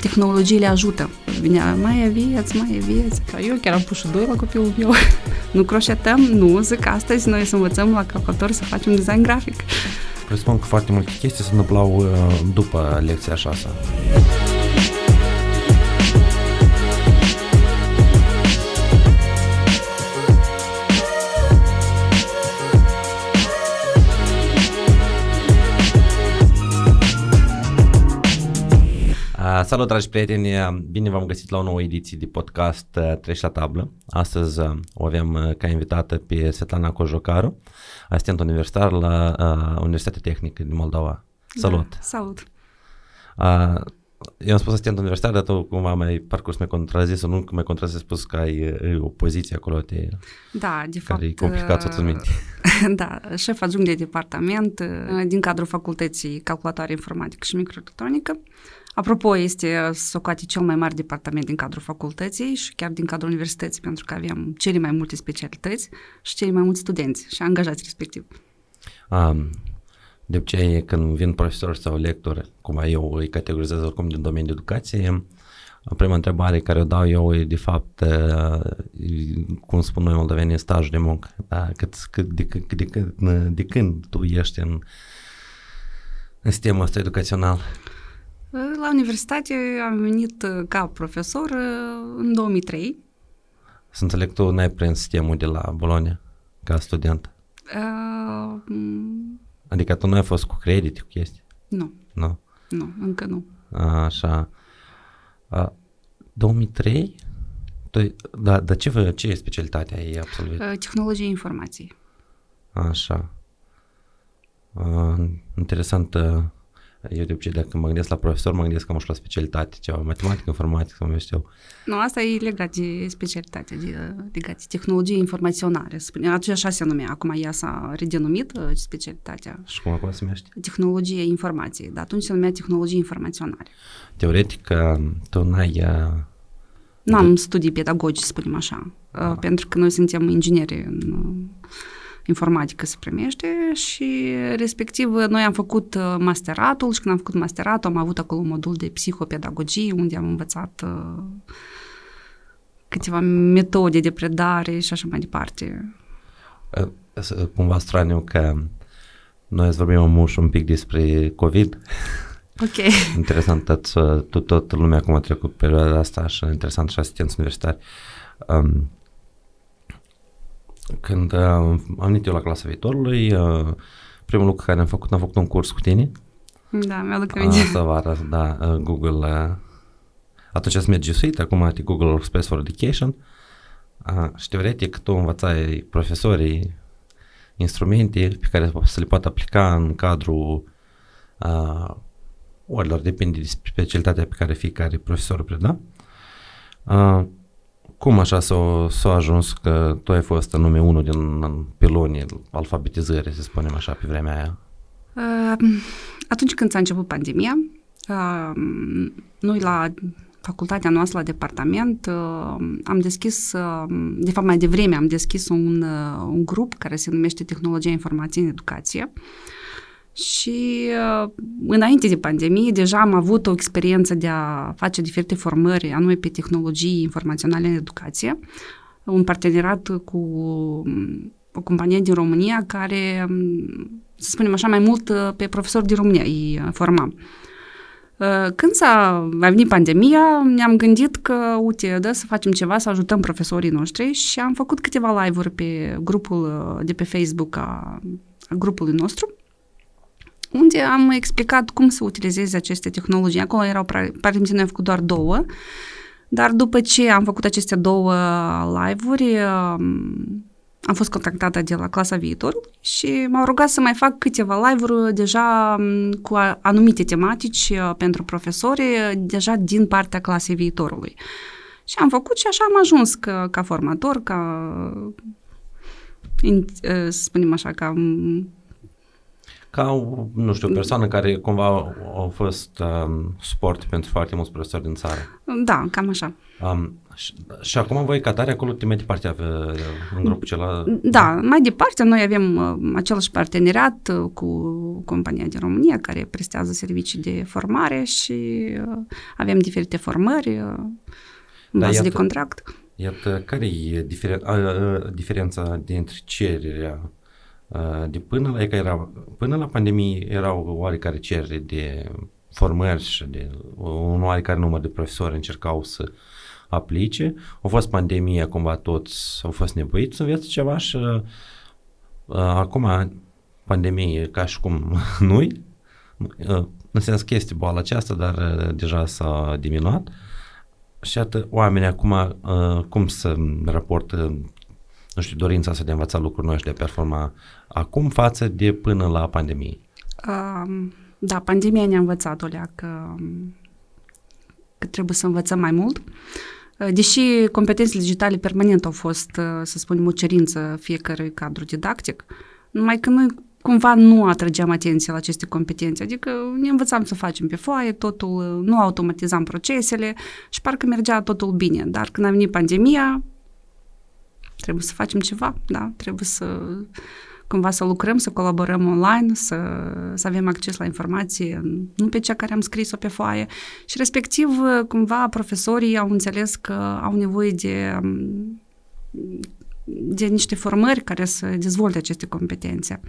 tehnologiile ajută. Vinea, mai aveți, mai aveți. Ca eu chiar am pus și doi la copilul meu. nu croșetăm, nu, zic astăzi noi să învățăm la calculator să facem design grafic. Presupun că foarte multe chestii se întâmplau uh, după lecția 6. Salut, dragi prieteni! Bine v-am găsit la o nouă ediție de podcast uh, Treci la tablă. Astăzi uh, o avem uh, ca invitată pe Svetlana Cojocaru, asistent universitar la Universitatea Tehnică din Moldova. Salut! Da, salut! Uh, eu am spus asistent universitar, dar tu cumva mai parcurs mai contrazis, nu că mai contrazis, spus că ai o poziție acolo te, da, de care fapt, e complicat să minte. Da, șef adjunct de departament din cadrul facultății calculatoare informatică și microelectronică. Apropo, este socoate cel mai mare departament din cadrul facultății și chiar din cadrul universității, pentru că avem cele mai multe specialități și cei mai mulți studenți și angajați respectiv. Um, de obicei, când vin profesori sau lectori, cum eu îi categorizez oricum din domeniul educației, prima întrebare care o dau eu e de fapt, cum spun noi moldovenii, stajul de muncă. Da? Cât, cât, de, de, de, de, de când tu ești în, în sistemul ăsta educațional? La universitate am venit uh, ca profesor uh, în 2003. Să înțeleg, tu n-ai prins sistemul de la Bologna ca student? Uh, adică tu nu ai fost cu credit, cu chestii? Nu. Nu? Nu, încă nu. Așa. A, 2003? Tu, da, dar ce, ce e specialitatea ei absolvit? Tehnologie informației. Așa. Uh, interesant. Uh, eu de obicei, dacă mă gândesc la profesor, mă gândesc că am la specialitate, ceva, matematică, informatică, sau mai știu. Nu, asta e legat de specialitate, de, legat de tehnologie informaționare. Aceea așa se numea, acum ea s-a redenumit uh, specialitatea. Și cum acum se numește? Tehnologie informației, dar atunci se numea tehnologie informaționare. Teoretic, tu n-ai... Uh, N-am studii pedagogice, spunem așa, da. pentru că noi suntem ingineri în informatică se primește și respectiv noi am făcut uh, masteratul și când am făcut masteratul am avut acolo un modul de psihopedagogie unde am învățat uh, câteva metode de predare și așa mai departe. Cumva straniu că noi ați vorbim mult un pic despre COVID. Ok. Interesant, tot, tot, tot lumea acum a trecut perioada asta și interesant și asistenți universitari. Um, când uh, am venit eu la clasa viitorului, uh, primul lucru care am făcut, am făcut un curs cu tine. Da, mi-aduc aminte. Asta vară, da, uh, Google. Uh, atunci ați merge Suite, acum e Google Workspace for Education. Uh, și teoretic tu învățai profesorii instrumente pe care să le poată aplica în cadrul uh, orilor, depinde de specialitatea pe care fiecare profesor preda. Uh, cum așa s-a, s-a ajuns că tu ai fost în nume unul din pilonii alfabetizării, să spunem așa, pe vremea aia? Uh, atunci când s-a început pandemia, uh, noi la facultatea noastră, la departament, uh, am deschis, de fapt mai devreme am deschis un, un grup care se numește Tehnologia Informației în Educație, și uh, înainte de pandemie deja am avut o experiență de a face diferite formări, anume pe tehnologii informaționale în educație, un parteneriat cu um, o companie din România care, um, să spunem așa, mai mult uh, pe profesori din România îi uh, forma. Când s-a a venit pandemia, ne-am gândit că, uite, da, să facem ceva, să ajutăm profesorii noștri și am făcut câteva live-uri pe grupul de pe Facebook a, a grupului nostru unde am explicat cum să utilizeze aceste tehnologii. Acolo erau, practic, noi am făcut doar două, dar după ce am făcut aceste două live-uri, um, am fost contactată de la clasa viitor și m-au rugat să mai fac câteva live-uri deja um, cu anumite tematici uh, pentru profesori, deja din partea clasei viitorului. Și am făcut și așa am ajuns ca, ca formator, ca, uh, să spunem așa, ca um, ca, o, nu știu, o persoană care cumva a fost um, suport pentru foarte mulți profesori din țară. Da, cam așa. Um, și, și acum voi ca tare acolo te mai departe ave, în grupul celălalt? Da, mai departe noi avem uh, același parteneriat uh, cu compania din România care prestează servicii de formare și uh, avem diferite formări uh, în Da, bază de iată- contract. Iată, care e diferen, a, a, diferența dintre cererea a, de până la, e că era, până la pandemie erau oarecare cerere de formări și de un oarecare număr de profesori încercau să aplice. A fost pandemia, cumva toți au fost nevoiți să învețe ceva și a, acum pandemie ca și cum nu-i, a, în sens că este boala aceasta, dar a, deja s-a diminuat. Și iată, oamenii acum, uh, cum să raportă, nu știu, dorința să de a învăța lucruri noi și de a performa acum față de până la pandemie. Um, Da, pandemia ne-a învățat, Olea, că, că trebuie să învățăm mai mult. Uh, Deși competențele digitale permanent au fost, uh, să spunem, o cerință fiecărui cadru didactic, numai că noi cumva nu atrageam atenție la aceste competențe, adică ne învățam să facem pe foaie, totul, uh, nu automatizam procesele și parcă mergea totul bine. Dar când a venit pandemia, trebuie să facem ceva, da? Trebuie să cumva să lucrăm, să colaborăm online, să, să avem acces la informație, nu pe cea care am scris-o pe foaie. Și respectiv, cumva, profesorii au înțeles că au nevoie de, de niște formări care să dezvolte aceste competențe.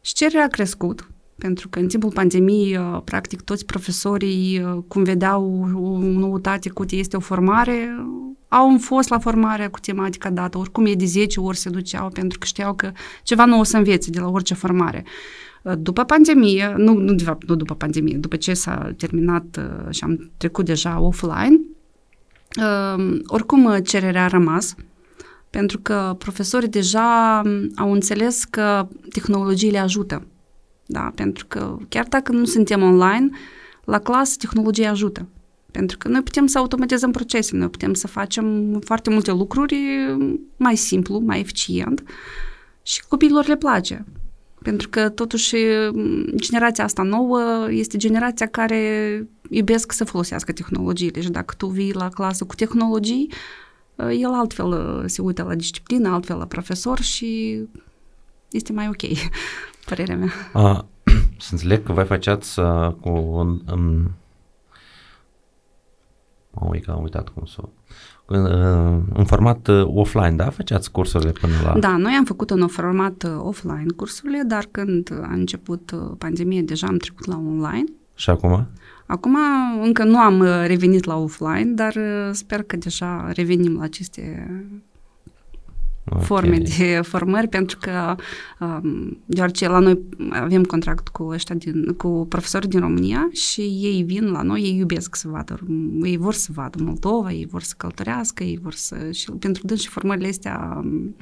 Și cererea a crescut, pentru că în timpul pandemiei, practic, toți profesorii, cum vedeau o noutate, cu este o formare, au fost la formare cu tematica dată, oricum e de 10 ori se duceau, pentru că știau că ceva nou o să învețe de la orice formare. După pandemie, nu, nu de fapt, nu după pandemie, după ce s-a terminat și am trecut deja offline, oricum cererea a rămas, pentru că profesorii deja au înțeles că tehnologiile ajută. Da? Pentru că chiar dacă nu suntem online, la clasă tehnologia ajută. Pentru că noi putem să automatizăm procesele, noi putem să facem foarte multe lucruri mai simplu, mai eficient și copiilor le place. Pentru că totuși generația asta nouă este generația care iubesc să folosească tehnologiile și dacă tu vii la clasă cu tehnologii, el altfel se uită la disciplină, altfel la profesor și este mai ok, părerea mea. A, să înțeleg că voi faceați uh, cu un, um, am uitat, am uitat cum să în, în format uh, offline, da? Făceați cursurile până la... Da, noi am făcut în format uh, offline cursurile, dar când a început uh, pandemia, deja am trecut la online. Și acum? Acum încă nu am revenit la offline, dar sper că deja revenim la aceste okay. forme de formări, pentru că um, deoarece la noi avem contract cu ăștia din, cu profesori din România și ei vin la noi, ei iubesc să vadă, ei vor să vadă Moldova, ei vor să călătorească, ei vor să... și pentru dâns și formările astea um,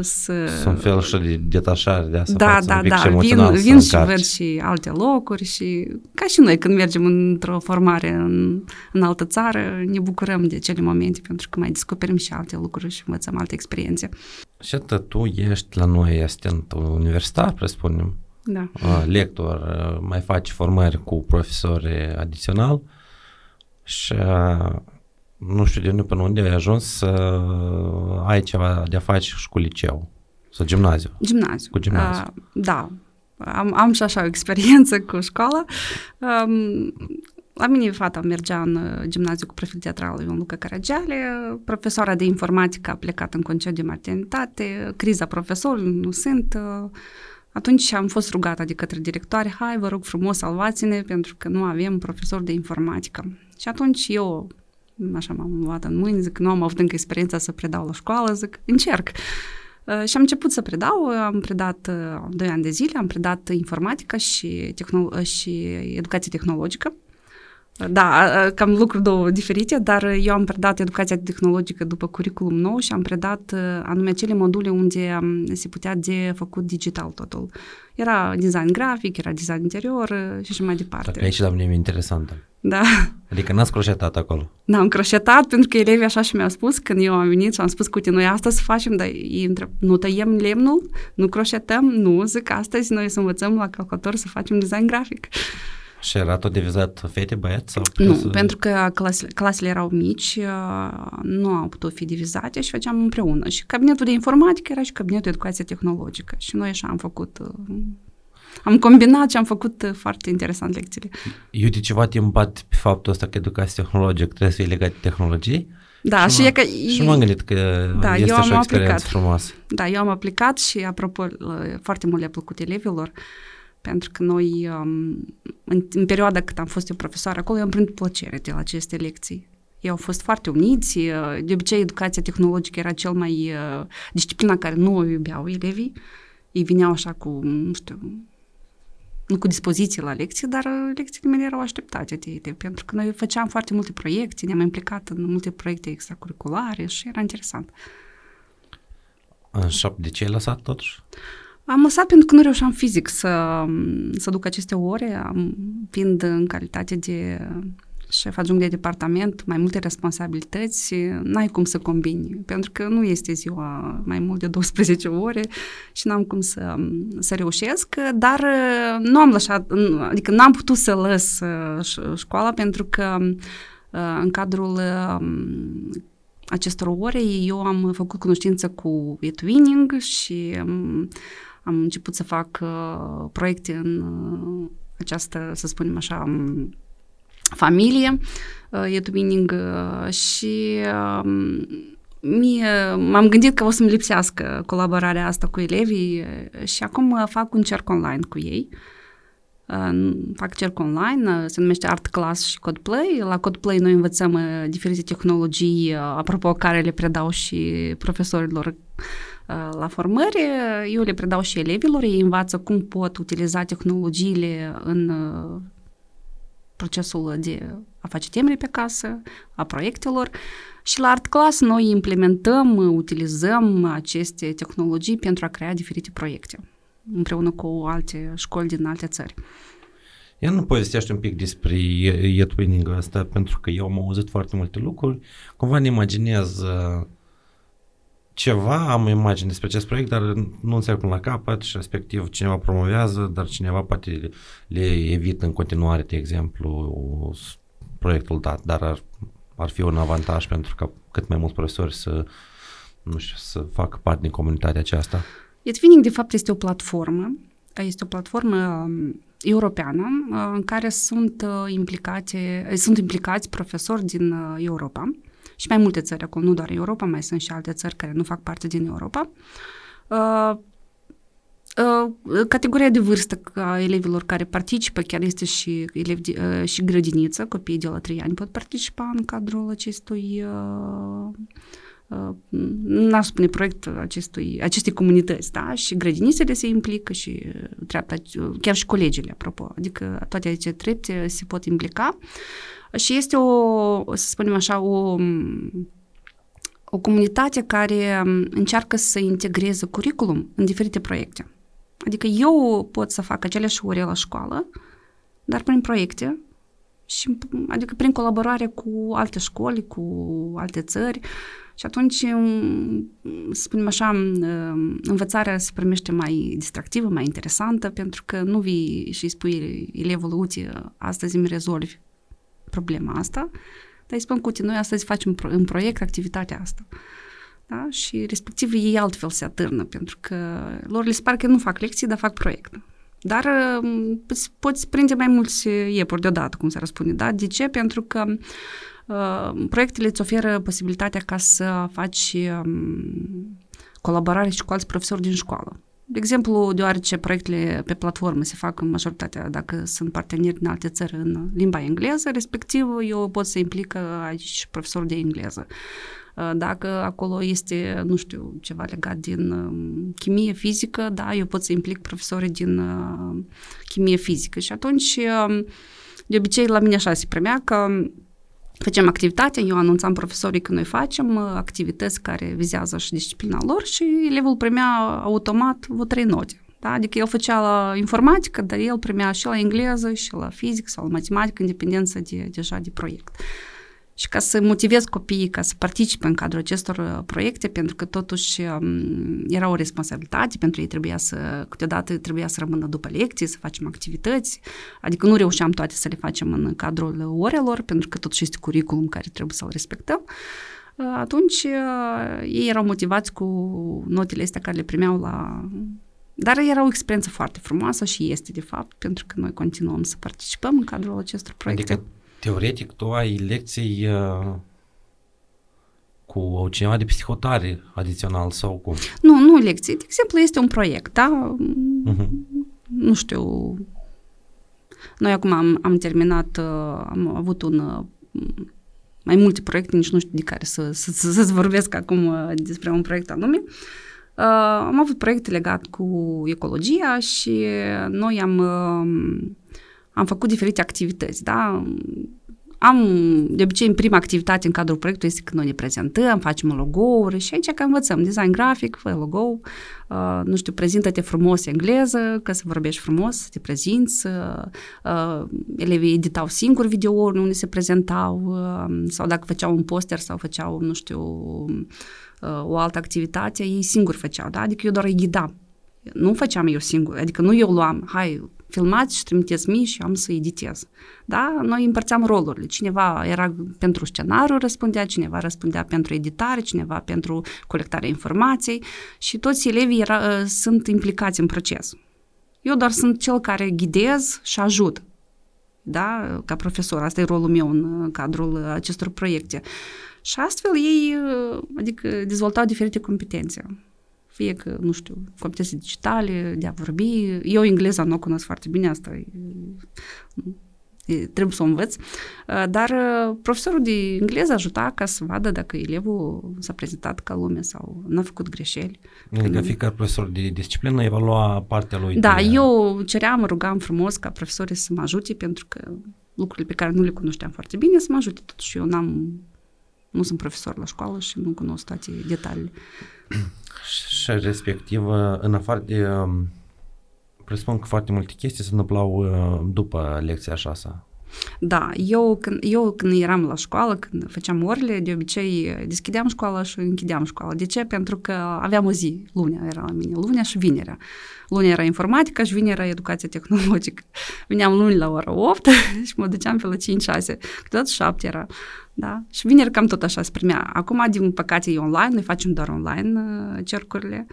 să... Sunt fel și de detașare de asta Da, față, da, un pic da, și vin, emoțional vin să și încarci. văd și alte locuri și ca și noi când mergem într-o formare în, în altă țară, ne bucurăm de acele momente pentru că mai descoperim și alte lucruri și învățăm alte experiențe. Și atât tu ești la noi asistent universitar, presupunem, Da. uh, lector, uh, mai faci formări cu profesori adițional și uh, nu știu de unde până unde ai ajuns să ai ceva de a face și cu liceu sau gimnaziu. Gimnaziu. Cu gimnaziu. Uh, da. Am, am și așa o experiență cu școala. Um, la mine fata mergea în uh, gimnaziu cu profil teatral Ion Luca Caragiale, profesoara de informatică a plecat în concediu de maternitate, criza profesorului, nu sunt. Uh, atunci am fost rugată de către directoare, hai, vă rog frumos, salvați-ne, pentru că nu avem profesor de informatică. Și atunci eu, așa m-am luat în mâini, zic, nu am avut încă experiența să predau la școală, zic, încerc. Uh, și am început să predau, am predat uh, 2 ani de zile, am predat informatică și, tehnolo- și educație tehnologică. Da, cam lucruri două diferite, dar eu am predat educația tehnologică după curriculum nou și am predat anume cele module unde se putea de făcut digital totul. Era design grafic, era design interior și așa mai departe. Dacă aici la mine e interesantă. Da. Adică n-ați croșetat acolo? N-am croșetat pentru că elevii așa și mi-au spus când eu am venit și am spus, uite, noi asta să facem, dar ei întreb, nu tăiem lemnul, nu croșetăm, nu, zic, astăzi noi să învățăm la calculator să facem design grafic. Și era tot divizat fete, băieți? Sau nu, să... pentru că clasele, clasele erau mici, nu au putut fi divizate și făceam împreună. Și cabinetul de informatică era și cabinetul de educație tehnologică. Și noi așa am făcut am combinat și am făcut foarte interesant lecțiile. Eu de ceva timp bat pe faptul ăsta că educația tehnologică trebuie să fie legată de tehnologie. Da, și, și, e că... și m-am gândit că da, este eu și o experiență aplicat. frumoasă. Da, eu am aplicat și, apropo, foarte mult le-a plăcut elevilor, pentru că noi, în, în perioada cât am fost eu profesor acolo, eu am primit plăcere de la aceste lecții. Ei au fost foarte uniți, de obicei educația tehnologică era cel mai disciplina care nu o iubeau elevii. Ei vineau așa cu, nu știu, nu cu dispoziție la lecții, dar uh, lecțiile mele erau așteptate de ele, pentru că noi făceam foarte multe proiecte, ne-am implicat în multe proiecte extracurriculare și era interesant. Așa, de ce ai lăsat totuși? Am lăsat pentru că nu reușeam fizic să, să duc aceste ore, am, fiind în calitate de șef adjunct de departament, mai multe responsabilități, n-ai cum să combini, pentru că nu este ziua mai mult de 12 ore și n-am cum să, să reușesc, dar uh, nu am lăsat, adică n-am putut să lăs uh, școala pentru că uh, în cadrul acestor ore eu am făcut cunoștință cu eTwinning și um, am început să fac proiecte în această, să spunem așa, um, familie, e și mie, m-am gândit că o să-mi lipsească colaborarea asta cu elevii și acum fac un cerc online cu ei. Fac cerc online, se numește Art Class și Codeplay. La Codeplay noi învățăm diferite tehnologii, apropo, care le predau și profesorilor la formări. Eu le predau și elevilor, ei învață cum pot utiliza tehnologiile în procesul de a face temele pe casă, a proiectelor și la Art Class noi implementăm, utilizăm aceste tehnologii pentru a crea diferite proiecte împreună cu alte școli din alte țări. Ia nu povestește un pic despre e-twinning ăsta, pentru că eu am auzit foarte multe lucruri. Cumva ne imaginez uh, ceva, am o imagine despre acest proiect, dar nu înțeleg până la capăt și respectiv cineva promovează, dar cineva poate le evită în continuare, de exemplu, proiectul dat, dar ar, ar fi un avantaj pentru ca cât mai mulți profesori să, nu știu, să facă parte din comunitatea aceasta. Edfinning, de fapt, este o platformă, este o platformă um, europeană uh, în care sunt uh, implicate, sunt implicați profesori din uh, Europa și mai multe țări acolo, nu doar Europa, mai sunt și alte țări care nu fac parte din Europa. Uh, uh, categoria de vârstă a elevilor care participă chiar este și, elevi de, uh, și grădiniță, copiii de la 3 ani pot participa în cadrul acestui uh, uh, n-aș spune proiect acestui, acestei comunități, da? Și grădinițele se implică și treapta, chiar și colegii, apropo, adică toate aceste trepte se pot implica. Uh, și este o, să spunem așa, o, o comunitate care încearcă să integreze curriculum în diferite proiecte. Adică eu pot să fac aceleași ore la școală, dar prin proiecte și adică prin colaborare cu alte școli, cu alte țări și atunci, să spunem așa, învățarea se primește mai distractivă, mai interesantă, pentru că nu vii și îi spui elevului, uite, astăzi îmi rezolvi problema asta, dar îi spun, cu noi astăzi facem în proiect activitatea asta. Da? Și respectiv ei altfel se atârnă, pentru că lor le se pare că nu fac lecții, dar fac proiect. Dar um, poți prinde mai mulți iepuri deodată, cum se răspunde. Da? De ce? Pentru că uh, proiectele îți oferă posibilitatea ca să faci um, colaborare și cu alți profesori din școală. De exemplu, deoarece proiectele pe platformă se fac în majoritatea, dacă sunt parteneri din alte țări în limba engleză, respectiv eu pot să implic aici profesor de engleză. Dacă acolo este, nu știu, ceva legat din um, chimie fizică, da, eu pot să implic profesorii din uh, chimie fizică și atunci um, De obicei, la mine așa se primea că facem activitatea, eu anunțam profesorii că noi facem activități care vizează și disciplina lor și elevul primea automat vreo trei note. Da? Adică el făcea la informatică, dar el primea și la engleză, și la fizică sau la matematică, în dependență de, deja de proiect. Și ca să motivez copiii ca să participe în cadrul acestor uh, proiecte, pentru că totuși um, era o responsabilitate, pentru ei trebuia să, câteodată trebuia să rămână după lecții, să facem activități, adică nu reușeam toate să le facem în cadrul orelor, pentru că totuși este curriculum care trebuie să-l respectăm. Uh, atunci uh, ei erau motivați cu notele astea care le primeau la dar era o experiență foarte frumoasă și este, de fapt, pentru că noi continuăm să participăm în cadrul acestor proiecte. Adică, teoretic, tu ai lecții uh, cu cineva de psihotare adițional sau cum? Nu, nu lecții. De exemplu, este un proiect, da? Uh-huh. Nu știu. Noi acum am, am terminat, uh, am avut un uh, mai multe proiecte, nici nu știu de care să, să, să, să-ți vorbesc acum uh, despre un proiect anume. Uh, Uh, am avut proiecte legate cu ecologia și noi am, uh, am făcut diferite activități, da? Am, de obicei, în prima activitate în cadrul proiectului este când noi ne prezentăm, facem logo-uri și aici că învățăm design grafic, fă logo, uh, nu știu, prezintă-te frumos engleză, că să vorbești frumos, să te prezinți, uh, elevii editau singuri videouri unde se prezentau uh, sau dacă făceau un poster sau făceau, nu știu, Uh, o altă activitate, ei singuri făceau, da? Adică eu doar îi ghidam. Nu făceam eu singur, adică nu eu luam, hai, filmați și trimiteți mie și am să editez. Da? Noi împărțeam rolurile. Cineva era pentru scenariu, răspundea, cineva răspundea pentru editare, cineva pentru colectarea informației și toți elevii era, uh, sunt implicați în proces. Eu doar sunt cel care ghidez și ajut. Da? Ca profesor, asta e rolul meu în uh, cadrul acestor proiecte. Și astfel ei, uh, adică, dezvoltau diferite competențe. Fie că, nu știu, competențe digitale, de a vorbi. Eu engleza nu o cunosc foarte bine, asta e, e, trebuie să o învăț. Uh, dar uh, profesorul de engleză ajuta ca să vadă dacă elevul s-a prezentat ca lume sau n-a făcut greșeli. Adică fiecare profesor de disciplină evalua partea lui. Da, de... eu ceream, rugam frumos ca profesorii să mă ajute pentru că lucrurile pe care nu le cunoșteam foarte bine să mă ajute. Totuși eu n-am nu sunt profesor la școală și nu cunosc toate detaliile. Și respectiv, în afară de... Um, presupun că foarte multe chestii se întâmplau uh, după lecția șasea. Da, eu când, eu când eram la școală, când făceam orele, de obicei deschideam școala și închideam școala. De ce? Pentru că aveam o zi, lunea era la mine, lunea și vinerea. Lunea era informatica și vinerea era educația tehnologică. Veneam luni la ora 8 și mă duceam pe la 5-6, câteodată 7 era. Da? Și vineri cam tot așa se primea. Acum, din păcate, e online, noi facem doar online uh, cercurile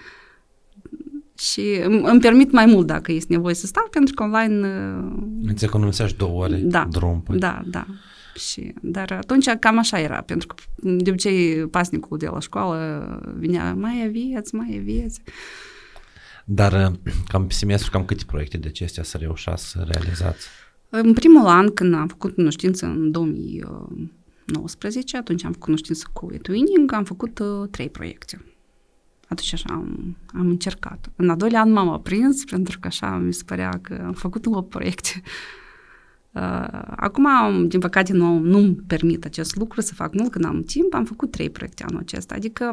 și îmi, îmi permit mai mult dacă este nevoie să stau, pentru că online... Uh, Îți economisești două ore da, drum. Păi. Da, da. Și, dar atunci cam așa era, pentru că de obicei pasnicul de la școală vinea, mai aveți, mai aveți. Dar uh, cam pe semestru, cam câte proiecte de acestea să reușați să realizați? În primul an, când am făcut cunoștință în 2019, atunci am făcut cunoștință cu eTwinning, am făcut uh, trei proiecte. Atunci așa am, am încercat. În a doilea an m-am aprins pentru că așa mi se părea că am făcut 8 proiecte. Uh, acum, din păcate, nu, nu-mi permit acest lucru să fac mult când am timp. Am făcut trei proiecte anul acesta. Adică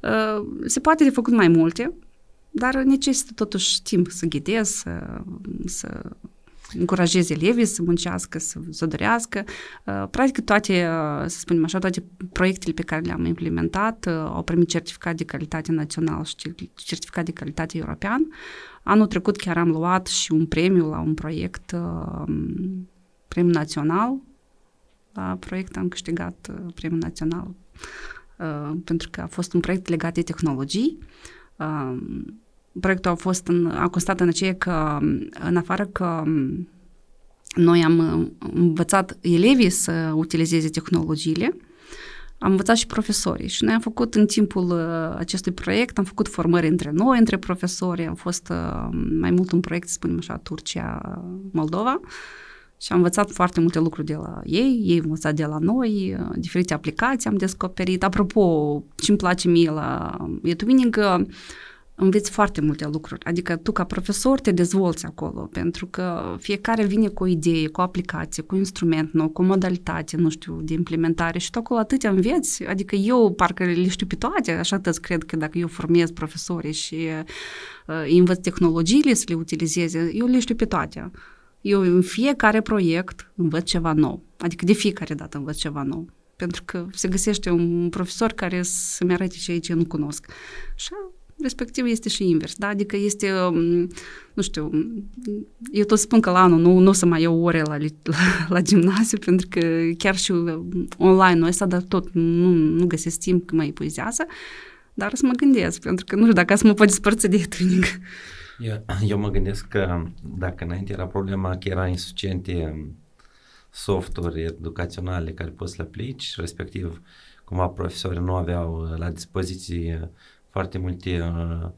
uh, se poate de făcut mai multe, dar necesită totuși timp să ghidez, să, să încurajezi elevii să muncească, să, să dorească. Uh, practic toate, uh, să spunem așa, toate proiectele pe care le-am implementat uh, au primit certificat de calitate național și certificat de calitate european. Anul trecut chiar am luat și un premiu la un proiect, premiu național. La proiect am câștigat premiul național pentru că a fost un proiect legat de tehnologii proiectul a fost în, a constat în aceea că, în afară că noi am învățat elevii să utilizeze tehnologiile, am învățat și profesorii și noi am făcut în timpul uh, acestui proiect, am făcut formări între noi, între profesori, am fost uh, mai mult un proiect, să spunem așa, Turcia-Moldova și am învățat foarte multe lucruri de la ei, ei au învățat de la noi, uh, diferite aplicații am descoperit. Apropo, ce îmi place mie la YouTube, că înveți foarte multe lucruri. Adică tu ca profesor te dezvolți acolo, pentru că fiecare vine cu o idee, cu o aplicație, cu un instrument nou, cu o modalitate, nu știu, de implementare și tu acolo atâtea înveți, adică eu parcă le știu pe toate, așa tăți cred că dacă eu formez profesorii și uh, învăț tehnologiile să le utilizeze, eu le știu pe toate. Eu în fiecare proiect învăț ceva nou, adică de fiecare dată învăț ceva nou pentru că se găsește un profesor care să-mi arate ce aici nu cunosc. Și respectiv este și invers, da? Adică este, um, nu știu, eu tot spun că la anul nu, nu o să mai iau ore la, la, la gimnaziu, pentru că chiar și online-ul ăsta, dar tot nu, nu găsesc timp că mă epuizează, dar să mă gândesc, pentru că nu știu dacă să mă pot dispărți de tuning. Eu, eu mă gândesc că dacă înainte era problema că era insuficiente softuri educaționale care poți să le aplici, respectiv cumva profesorii nu aveau la dispoziție foarte multe uh,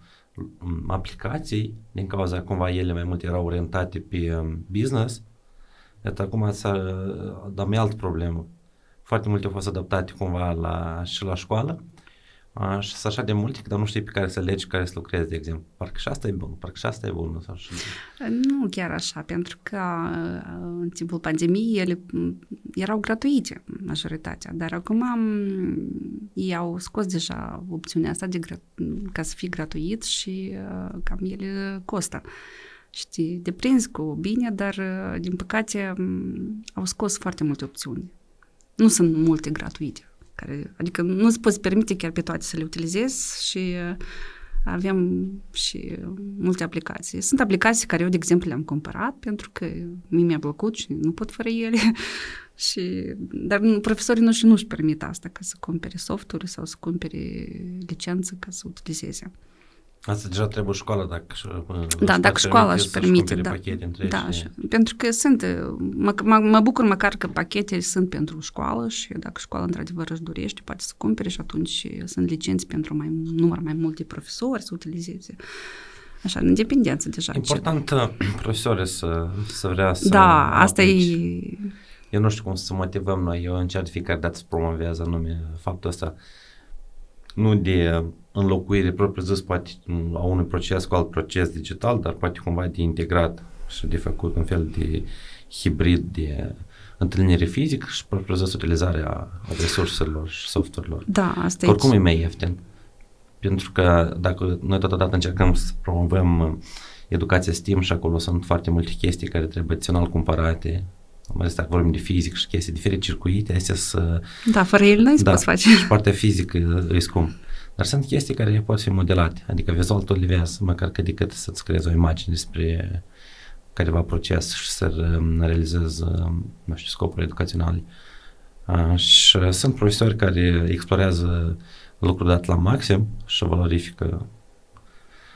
aplicații, din cauza cumva ele mai mult erau orientate pe um, business. Iată, acum s-a dat mai altă problemă. Foarte multe au fost adaptate cumva la, și la școală și sunt așa de multe, dar nu știi pe care să alegi, care să lucrezi, de exemplu. Parcă și asta e bun, parcă și asta e bun. Sau și... Nu chiar așa, pentru că în timpul pandemiei ele erau gratuite, majoritatea, dar acum ei au scos deja opțiunea asta de ca să fie gratuit și cam ele costă. Și te deprinzi cu bine, dar din păcate au scos foarte multe opțiuni. Nu sunt multe gratuite care, adică nu îți poți permite chiar pe toate să le utilizezi și uh, avem și multe aplicații. Sunt aplicații care eu, de exemplu, le-am cumpărat pentru că mie mi-a plăcut și nu pot fără ele. și, dar profesorii noștri nu-și permit asta, ca să cumpere softuri sau să cumpere licență ca să utilizeze. Asta deja trebuie școala dacă Da, dacă școala își permite, da. da și... pentru că sunt, mă, mă, mă bucur măcar că pachetele sunt pentru școală și dacă școala într-adevăr își dorește, poate să cumpere și atunci sunt licenți pentru mai număr mai mult de profesori să utilizeze. Așa, în dependență deja. Important ce... profesorii să, să vrea să... Da, asta e... Eu nu știu cum să motivăm noi, eu încerc fiecare dată să promovează anume faptul ăsta nu de înlocuire propriu-zis poate a unui proces cu alt proces digital, dar poate cumva de integrat și de făcut un fel de hibrid de întâlnire fizică și propriu-zis utilizarea resurselor și softurilor. Da, asta Oricum e mai ieftin. Pentru că dacă noi totodată încercăm să promovăm educația STEAM și acolo sunt foarte multe chestii care trebuie adițional cumpărate, mai ales dacă vorbim de fizic și chestii diferite, circuite, astea să... Da, fără el nu da, poți face. și partea fizică e scump. Dar sunt chestii care pot fi modelate, adică vizual tot livează, măcar că decât să-ți creezi o imagine despre careva proces și să realizezi, nu știu, scopuri educaționale. Și sunt profesori care explorează lucrul dat la maxim și valorifică.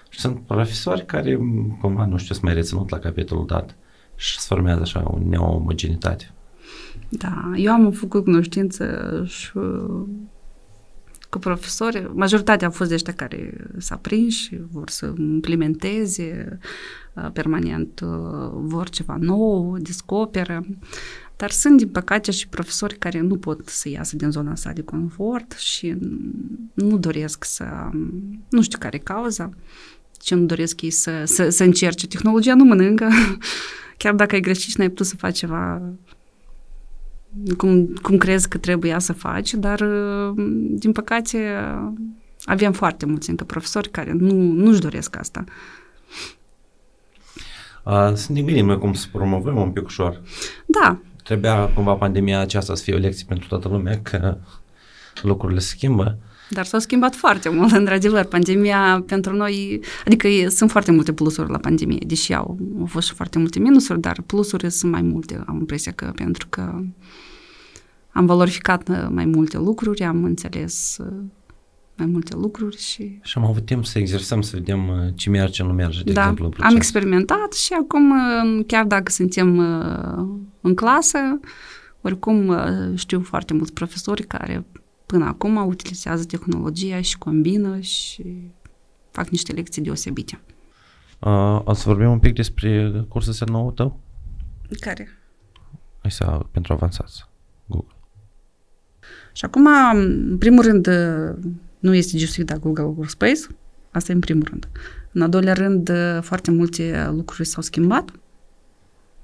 Și sunt profesori care, cumva, nu știu, sunt mai reținut la capitolul dat și se formează așa o neomogenitate. Da, eu am făcut cunoștință și cu profesori, majoritatea au fost de ăștia care s-a prins și vor să implementeze uh, permanent, uh, vor ceva nou, descoperă. Dar sunt, din păcate, și profesori care nu pot să iasă din zona sa de confort și nu doresc să, nu știu care e cauza, ce nu doresc ei să, să, să încerce. Tehnologia nu mănâncă, chiar dacă ai greșit și n-ai putut să faci ceva cum, cum crezi că trebuia să faci, dar, din păcate, avem foarte mulți încă profesori care nu, nu-și doresc asta. A, să ne gândim noi cum să promovăm un pic ușor. Da. Trebuia cumva pandemia aceasta să fie o lecție pentru toată lumea că lucrurile se schimbă. Dar s-au schimbat foarte mult, într-adevăr. Pandemia pentru noi, adică sunt foarte multe plusuri la pandemie, deși au, au fost și foarte multe minusuri, dar plusuri sunt mai multe, am impresia că pentru că am valorificat uh, mai multe lucruri, am înțeles uh, mai multe lucruri și... Și am avut timp să exersăm, să vedem uh, ce merge, ce nu merge, de da, exemplu, în proces. am experimentat și acum, chiar dacă suntem în clasă, oricum știu foarte mulți profesori care până acum utilizează tehnologia și combină și fac niște lecții deosebite. Uh, o să vorbim un pic despre cursul ăsta nou tău? Care? Hai să, pentru avansați, Google. Și acum, în primul rând, nu este justificat Google Workspace, Asta e în primul rând. În al doilea rând, uh, foarte multe lucruri s-au schimbat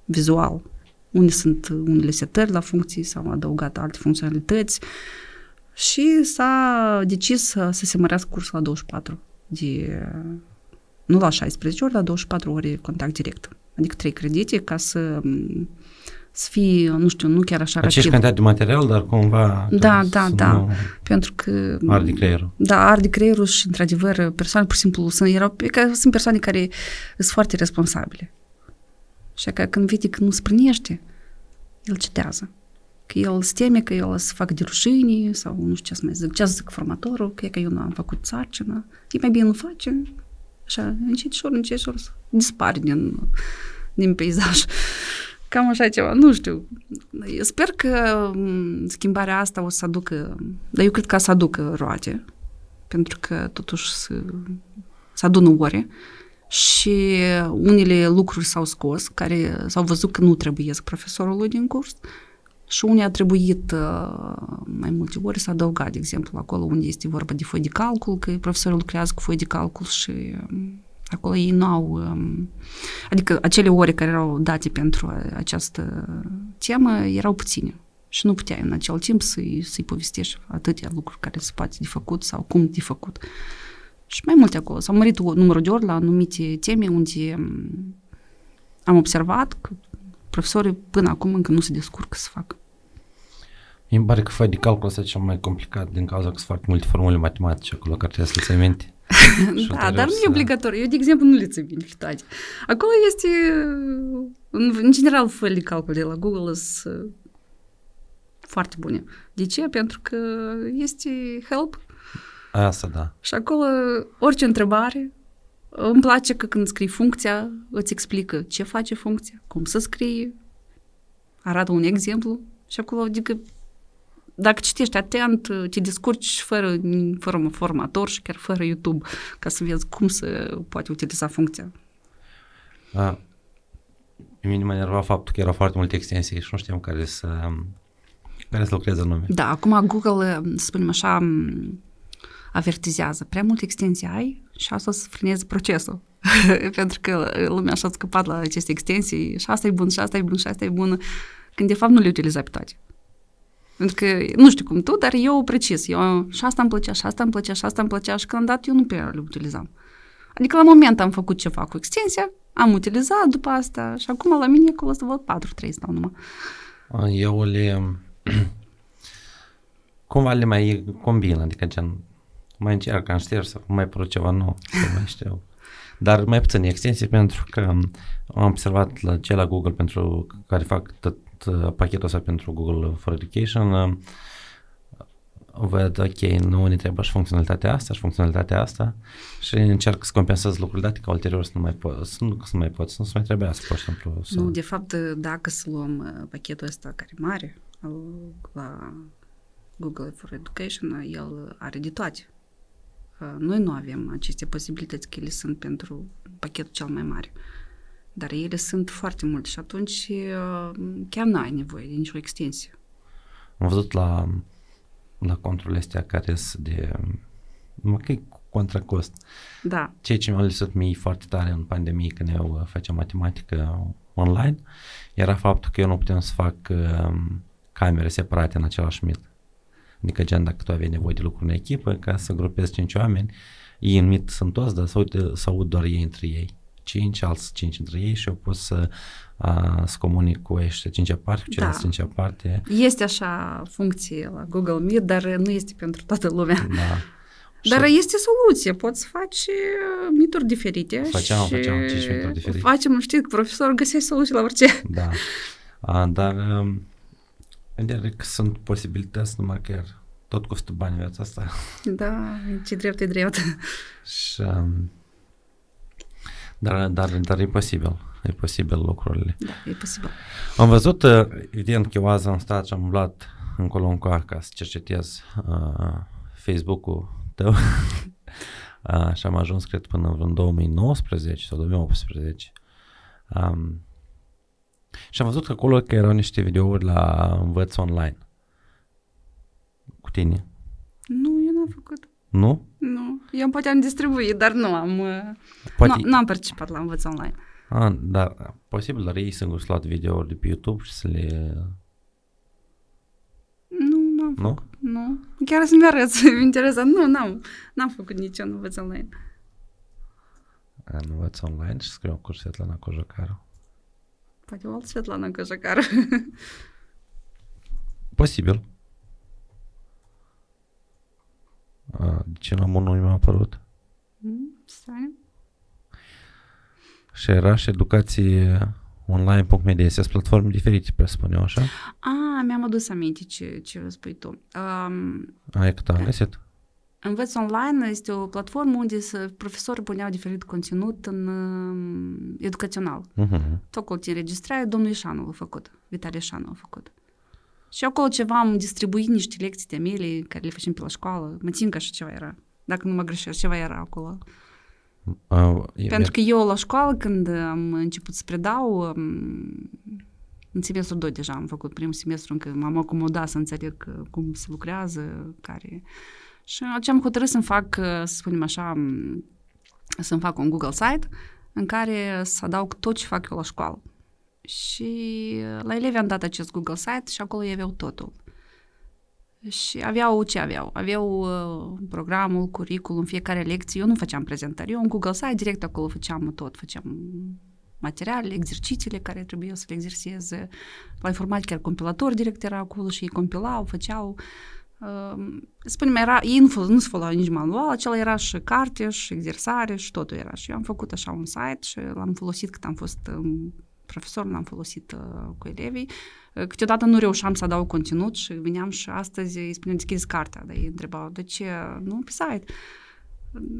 vizual. Unde sunt unele setări la funcții, s-au adăugat alte funcționalități și s-a decis să, să se mărească cursul la 24 de, nu la 16 ori, la 24 ore contact direct. Adică trei credite ca să să fie, nu știu, nu chiar așa Aceeași rapid. cantitate de material, dar cumva... Da, da, să da. nu Pentru că... Arde creierul. Da, arde creierul și, într-adevăr, persoane, pur și simplu, sunt, erau, că sunt persoane care sunt foarte responsabile. Și că când vede că nu sprânește, el citează. Că el se teme că el să facă de rușine sau nu știu ce să mai zic, ce să zic formatorul, că e că eu nu am făcut sarcină. E mai bine nu face. Așa, încet și încet și să dispare din, din peisaj. Cam așa ceva, nu știu. Eu sper că m, schimbarea asta o să aducă, dar eu cred că să aducă roade, pentru că totuși să, să adună ore și unele lucruri s-au scos, care s-au văzut că nu trebuie să profesorului din curs și unii a trebuit uh, mai multe ori să adăuga, de exemplu, acolo unde este vorba de foi de calcul, că profesorul lucrează cu foi de calcul și um, acolo ei nu au, um, adică acele ore care erau date pentru această temă erau puține și nu puteai în acel timp să-i, să-i povestești atâtea lucruri care se poate de făcut sau cum de făcut. Și mai multe acolo. S-au mărit numărul de ori la anumite teme unde um, am observat că profesorii până acum încă nu se descurcă să facă. Mi pare că foi de calcul ăsta e cel mai complicat din cauza că sunt foarte multe formule matematice acolo care trebuie să le ții minte. Și da, ulterior dar nu e să- obligatoriu. Eu, de exemplu, nu le țin minte pe toate. Acolo este, în, în general, fel de calcul de la Google sunt uh, foarte bune. De ce? Pentru că este help Asta da. și acolo orice întrebare îmi place că când scrii funcția, îți explică ce face funcția, cum să scrie, arată un exemplu și acolo, adică, dacă citești atent, te descurci fără, fără un formator și chiar fără YouTube, ca să vezi cum să poate utiliza funcția. A, pe mine mă enerva faptul că erau foarte multe extensii și nu știam care să, care să lucreze în nume. Da, acum Google, să spunem așa, m, avertizează. Prea multe extensii ai și asta o să frâneze procesul. Pentru că lumea așa a scăpat la aceste extensii și asta e bun, și asta e bun, și asta e bună, când de fapt nu le utiliza pe toate. Pentru că, nu știu cum tu, dar eu precis, eu și asta îmi plăcea, și asta îmi plăcea, și asta îmi plăcea și când am dat eu nu prea le utilizam. Adică la moment am făcut ceva cu extensia, am utilizat după asta și acum la mine acolo să văd 4-3 stau numai. A, Eu le... cumva le mai combin, adică gen mai încerc în șterg sau mai produc ceva nou, să mai știu. Dar mai puțin extensii pentru că am observat la cei la Google pentru care fac tot uh, pachetul ăsta pentru Google for Education uh, văd, ok, nu ne trebuie și funcționalitatea asta și funcționalitatea asta și încerc să compensez lucruri date ca ulterior să nu mai pot, să nu, să nu mai pot, să nu se mai trebuiască, pur și simplu. Să... Nu, de fapt, dacă să luăm uh, pachetul ăsta care e mare, al, la Google for Education, uh, el are de toate. Uh, Noi nu avem aceste posibilități, că ele sunt pentru pachetul cel mai mare. Dar ele sunt foarte multe și atunci uh, chiar nu ai nevoie de nicio extensie. Am văzut la, la controlele astea care sunt de, mă, că e cu contra cost. Da, Ceea ce mi-a lipsit mie foarte tare în pandemie când eu uh, făceam matematică online era faptul că eu nu puteam să fac uh, camere separate în același meet. Adică gen dacă tu aveai nevoie de lucruri în echipă ca să grupezi cinci oameni, ei în meet sunt toți, dar să aud, să aud doar ei între ei. Cinci, alți cinci între ei și eu pot să, uh, să comunic cu ăștia cinci aparte, cu ceilalți Da. cinci aparte. este așa funcție la Google Meet, dar nu este pentru toată lumea. Da. Dar Și- este soluție, poți să faci uh, mituri diferite. Făceam, și făceam cinci mituri diferite. Facem, știi, că profesorul găsește soluții la orice. Da. A, dar um, gânderea că sunt posibilități, numai că iar tot costă bani viața asta. Da, ce drept e drept. Și, um, dar, dar, dar e posibil. E posibil lucrurile. Da, e posibil. Am văzut, uh, evident, că eu azi am stat și am umblat încolo încoa ca să cercetez uh, Facebook-ul tău. uh, și am ajuns, cred, până în 2019 sau 2018. Um, și am văzut că acolo că erau niște videouri la învăț online cu tine. Nu, eu n-am făcut. Nu? Nu. Eu poate am distribuit, dar nu am... uh, Poate, Nu, nu am participat la învăț online. a, dar posibil, dar ei singur să luat videouri de pe YouTube și să le... Nu, nu am Nu? Nu. Chiar să-mi arăți, interesant. Nu, n-am, n-am făcut niciun învăț online. Învăț online și scriu cu Svetlana Cojocaru. Poate o alt Svetlana Căjăcară. Posibil. A, de ce n-am unul mi-a apărut? Mm, Stai. Și era și educație online.media. Sunt platforme diferite, presupun eu așa. A, mi-am adus aminte ce, ce spui tu. Um, Ai cât am găsit? Învăț online este o platformă unde să, profesorii puneau diferit conținut în uh, educațional. Uh-huh. Tot acolo te înregistrai, domnul Ișanu a făcut, Vitalie Ișanu a făcut. Și acolo ceva am distribuit niște lecții de mele care le facem pe la școală. Mă țin că așa ceva era. Dacă nu mă greșesc, ceva era acolo. Uh, Pentru că eu la școală, când am început să predau, um, în semestru 2 deja am făcut primul semestru, încă m-am acomodat să înțeleg uh, cum se lucrează, care... Și ce am hotărât să-mi fac, uh, să spunem așa, um, să-mi fac un Google site în care să adaug tot ce fac eu la școală. Și uh, la elevi am dat acest Google site și acolo ei aveau totul. Și aveau ce aveau? Aveau uh, programul, curriculum, fiecare lecție. Eu nu făceam prezentări. Eu în Google Site direct acolo făceam tot. Făceam materiale, exercițiile care trebuia să le exerseze. La informatică chiar compilator direct era acolo și ei compilau, făceau. Uh, spunem, era, ei nu, fol- nu se foloseau nici manual, acela era și carteș, și exersare, și totul era. Și eu am făcut așa un site și l-am folosit cât am fost um, profesor, l-am folosit uh, cu elevii. Uh, Câteodată nu reușeam să adaug conținut și veneam și astăzi îi spuneam deschideți cartea, dar ei întrebau de ce nu pe site.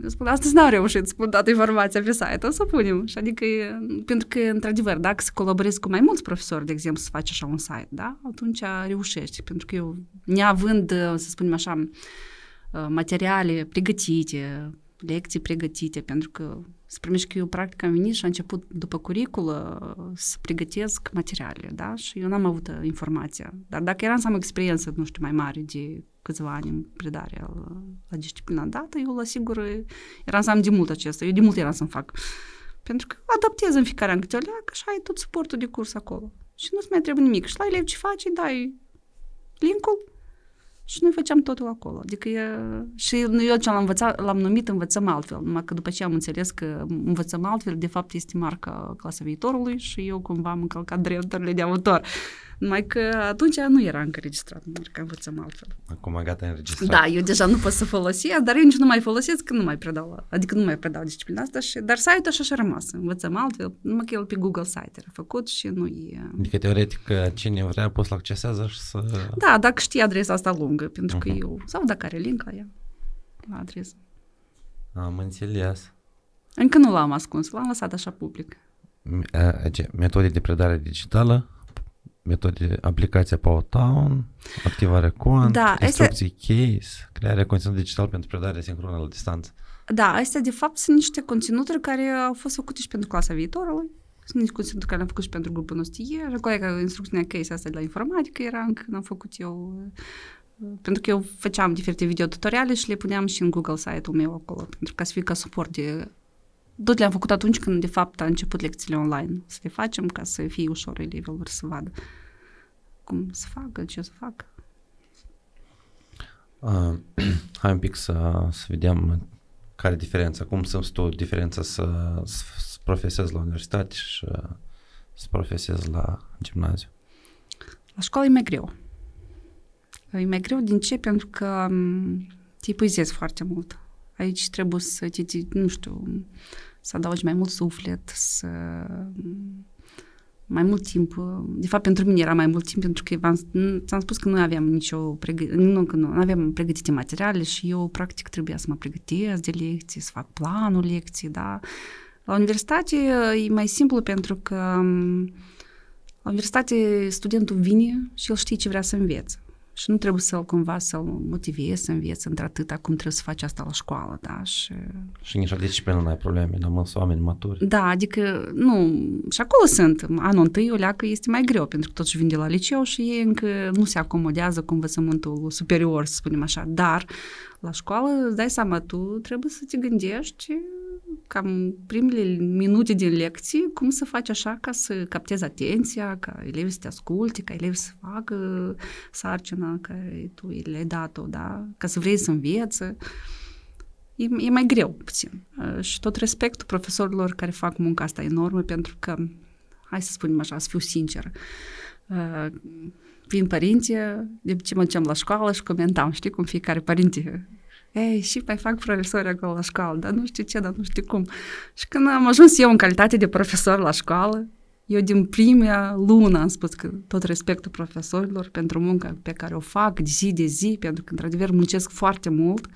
Eu spun, astăzi n-am reușit să pun toată informația pe site, o să punem. Și adică, e- pentru că, într-adevăr, dacă să colaborezi cu mai mulți profesori, de exemplu, să faci așa un site, da, atunci reușești. Pentru că eu, neavând, uh, să spunem așa, uh, materiale pregătite, lecții pregătite, pentru că să primești că eu practic am venit și am început după curiculă să pregătesc materiale, da? Și eu n-am avut uh, informația. Dar dacă eram să am experiență, nu știu, mai mare de câțiva ani în predare la, la disciplina dată, eu la sigur eram să am de mult acesta. Eu de mult eram să-mi fac. Pentru că adaptez în fiecare an câte o leacă și ai tot suportul de curs acolo. Și nu-ți mai trebuie nimic. Și la elevi ce faci, îi dai linkul și noi făceam totul acolo. Adică e... și eu ce l-am învățat, l-am numit învățăm altfel, numai că după ce am înțeles că învățăm altfel, de fapt este marca clasa viitorului și eu cumva am încălcat drepturile de autor. Numai că atunci nu era încă registrat marca învățăm altfel. Acum gata înregistrat. Da, eu deja nu pot să folosesc, dar eu nici nu mai folosesc că nu mai predau, la- adică nu mai predau disciplina asta, și, dar site-ul așa și-a rămas, învățăm altfel, numai că el pe Google Site era făcut și nu e... Adică, teoretic, cine vrea poate să accesează și să... Da, dacă știi adresa asta lungă, pentru că Mhm. eu, sau dacă are link la ea, la adresă. Am înțeles. Încă nu l-am ascuns, l-am lăsat așa public. M- a, ce, Metode de predare digitală, metode, aplicația Powtown, activarea cont, Da, este- instrucții case, crearea conținut digital pentru predare sincronă la distanță. Da, astea de fapt sunt niște conținuturi care au fost făcute și pentru clasa viitorului. Sunt niște conținuturi care le-am făcut și pentru grupul nostru ieri. Acolo că instrucțiunea case asta de la informatică era încă n-am făcut eu uh, pentru că eu făceam diferite videotutoriale și le puneam și în Google site-ul meu acolo, pentru ca să fie ca suport de... Tot le-am făcut atunci când, de fapt, a început lecțiile online. Să le facem ca să fie ușor elevilor să vadă cum să facă, ce să facă. Uh, hai un pic să, să vedem care e diferența, cum simți tu diferența să, să, să profesezi la universitate și uh, să profesezi la gimnaziu. La școală e mai greu. E mai greu din ce? Pentru că m, te epuizezi foarte mult. Aici trebuie să te, te, nu știu, să adaugi mai mult suflet, să mai mult timp. De fapt, pentru mine era mai mult timp pentru că v-am, ți-am spus că nu aveam nicio pregă- nu, că nu, nu aveam pregătite materiale și eu practic trebuia să mă pregătesc de lecții, să fac planul lecții, da. La universitate e mai simplu pentru că m, la universitate studentul vine și el știe ce vrea să învețe. Și nu trebuie să-l cumva să-l motivezi să înveți într-atâta cum trebuie să faci asta la școală, da? Și, Și nici la disciplină nu ai probleme, dar mă, sunt oameni maturi. da, adică, nu, și acolo sunt. Anul întâi, o leacă, este mai greu, pentru că toți vin de la liceu și ei încă nu se acomodează cu învățământul superior, să spunem așa. Dar, la școală, îți dai seama, tu trebuie să te gândești cam primele minute din lecții, cum să faci așa ca să captezi atenția, ca elevii să te asculte, ca elevii să facă sarcina care tu le-ai dat-o, da? Ca să vrei să învețe. E, e mai greu puțin. Uh, Și tot respectul profesorilor care fac munca asta enormă, pentru că, hai să spunem așa, să fiu sinceră, uh, vin părinții, de ce mă duceam la școală și comentam, știi, cum fiecare părinte ei, și mai fac profesori acolo la școală, dar nu știu ce, dar nu știu cum. Și când am ajuns eu în calitate de profesor la școală, eu din prima lună am spus că tot respectul profesorilor pentru munca pe care o fac zi de zi, pentru că într-adevăr muncesc foarte mult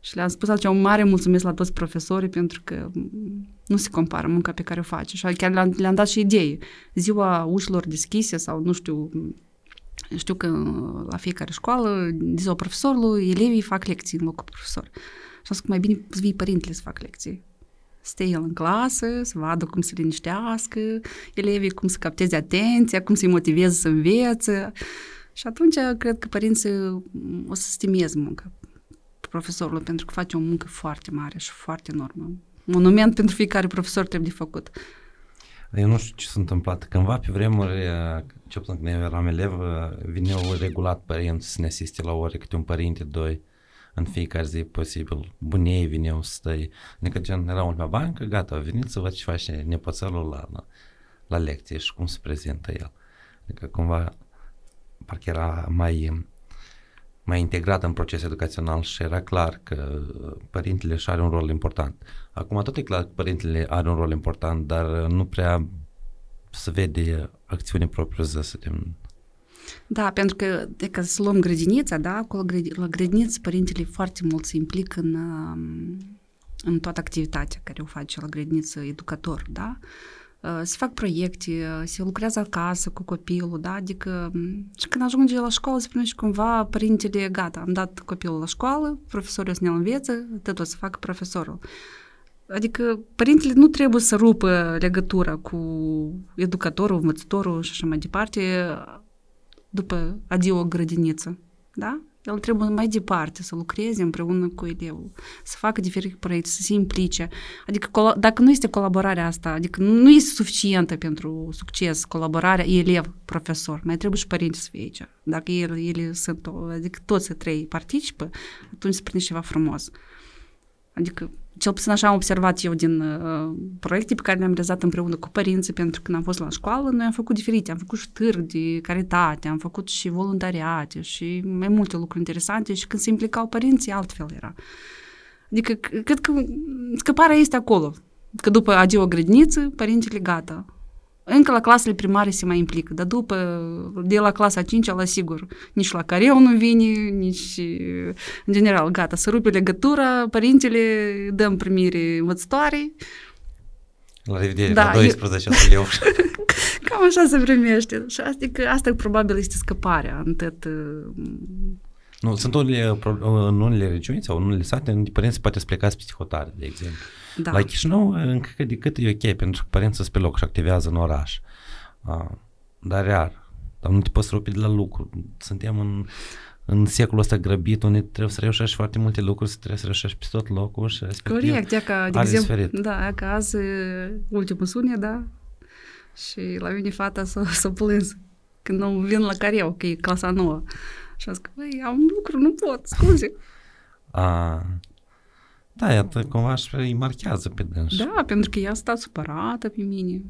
și le-am spus atunci un mare mulțumesc la toți profesorii pentru că nu se compară munca pe care o face. Și chiar le-am, le-am dat și idei. Ziua ușilor deschise sau nu știu, știu că la fiecare școală, de ziua profesorului, elevii fac lecții în locul profesor. Și am zis că mai bine să vii părintele să fac lecții. Să stea el în clasă, să vadă cum să liniștească elevii, cum să capteze atenția, cum să-i motiveze să învețe. Și atunci cred că părinții o să stimeze munca profesorului, pentru că face o muncă foarte mare și foarte enormă. Monument pentru fiecare profesor trebuie de făcut. Eu nu știu ce s-a întâmplat. Cândva pe vremuri, ce când eu eram elev, vineau regulat părinți să ne asiste la ore, câte un părinte, doi, în fiecare zi posibil. Bunei vineau să stai. Adică gen, era ultima bancă, gata, veniți să văd ce face nepoțelul la, la, la lecție și cum se prezintă el. Adică cumva parcă era mai mai integrat în procesul educațional și era clar că părintele și are un rol important. Acum tot e clar că părintele are un rol important, dar nu prea se vede acțiune propriu-zisă din Da, pentru că, de că să luăm grădinița, da, acolo la grădiniță părintele foarte mult se implică în, în toată activitatea care o face la grădiniță educator, da? se fac proiecte, se lucrează acasă cu copilul, da? Adică și când ajunge la școală se primește cumva părintele, gata, am dat copilul la școală, profesorul o să ne învețe, tot o să facă profesorul. Adică părintele nu trebuie să rupă legătura cu educatorul, învățătorul și așa mai departe după adio grădiniță, da? El trebuie mai departe să lucreze împreună cu elevul, să facă diferite proiecte, să se implice. Adică dacă nu este colaborarea asta, adică nu este suficientă pentru succes colaborarea elev-profesor, mai trebuie și părinți să fie aici. Dacă ele, ele sunt, adică toți trei participă, atunci se prinde ceva frumos. Adică cel puțin așa am observat eu din uh, proiecte pe care le-am realizat împreună cu părinții, pentru că când am fost la școală, noi am făcut diferite, am făcut și târg de caritate, am făcut și voluntariate și mai multe lucruri interesante și când se implicau părinții, altfel era. Adică, cred că scăparea este acolo, că după adio grădiniță, părintele gata, încă la clasele primare se mai implică, dar după, de la clasa 5 la sigur, nici la careu nu vine, nici, în general, gata, să rupe legătura, părintele, dăm primire învățătoare. La revedere, da, la 12 eu... Cam așa se primește. Și asta, că asta probabil este scăparea în tot... Nu, sunt unele, în unele regiuni sau în unele sate, unde părinții poate să plecați peste hotare, de exemplu. Da. La Chișinău, încă cât de cât e ok, pentru că părinții sunt pe loc și activează în oraș. Uh, dar rar. Dar nu te poți rupi de la lucru. Suntem în, în secolul ăsta grăbit, unde trebuie să reușești foarte multe lucruri, să trebuie să reușești pe tot locul și respectiv Corect, e ca, de exemplu, da, ca azi, ultimul sunet, da, și la mine fata s-a, s-a plâns când nu vin la careu, că e clasa nouă. Și am zis că, băi, am lucru, nu pot, scuze. A, da, iată, cumva îi marchează pe dâns. Da, pentru că ea a stat supărată pe mine.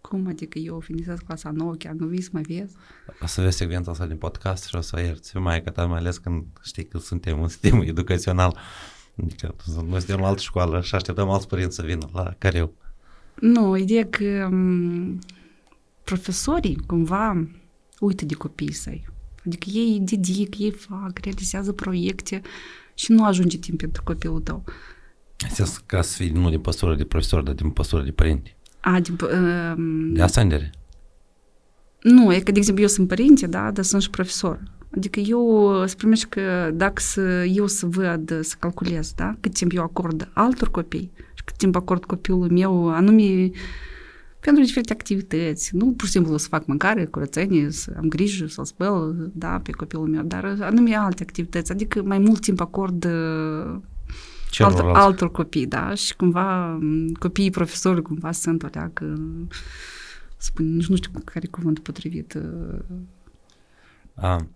Cum adică eu finisez clasa nouă, chiar nu vii să mă vezi? O să vezi secvența asta din podcast și o să o ierți mai că ta, mai ales când știi că suntem un sistem educațional. Adică noi suntem la altă școală și așteptăm alți părinți să vină la careu. Nu, ideea că um, profesorii cumva uită de copiii săi. Adică ei dedic, ei fac, realizează proiecte și nu ajunge timp pentru copilul tău. Asta ca să fii nu din postură de profesor, dar din postură de părinte. A, din, uh, de ascendere. Nu, e că, de exemplu, eu sunt părinte, da, dar sunt și profesor. Adică eu spun că dacă să, eu să văd, să calculez, da? Cât timp eu acord altor copii și cât timp acord copilul meu, anume pentru diferite activități. Nu pur și simplu să fac mâncare, curățenie, să am grijă, să-l spăl, da, pe copilul meu, dar anume alte activități. Adică mai mult timp acord altor, altor copii, da, și cumva copiii profesori cumva sunt o leacă, spun, nici nu știu care cuvânt potrivit. A,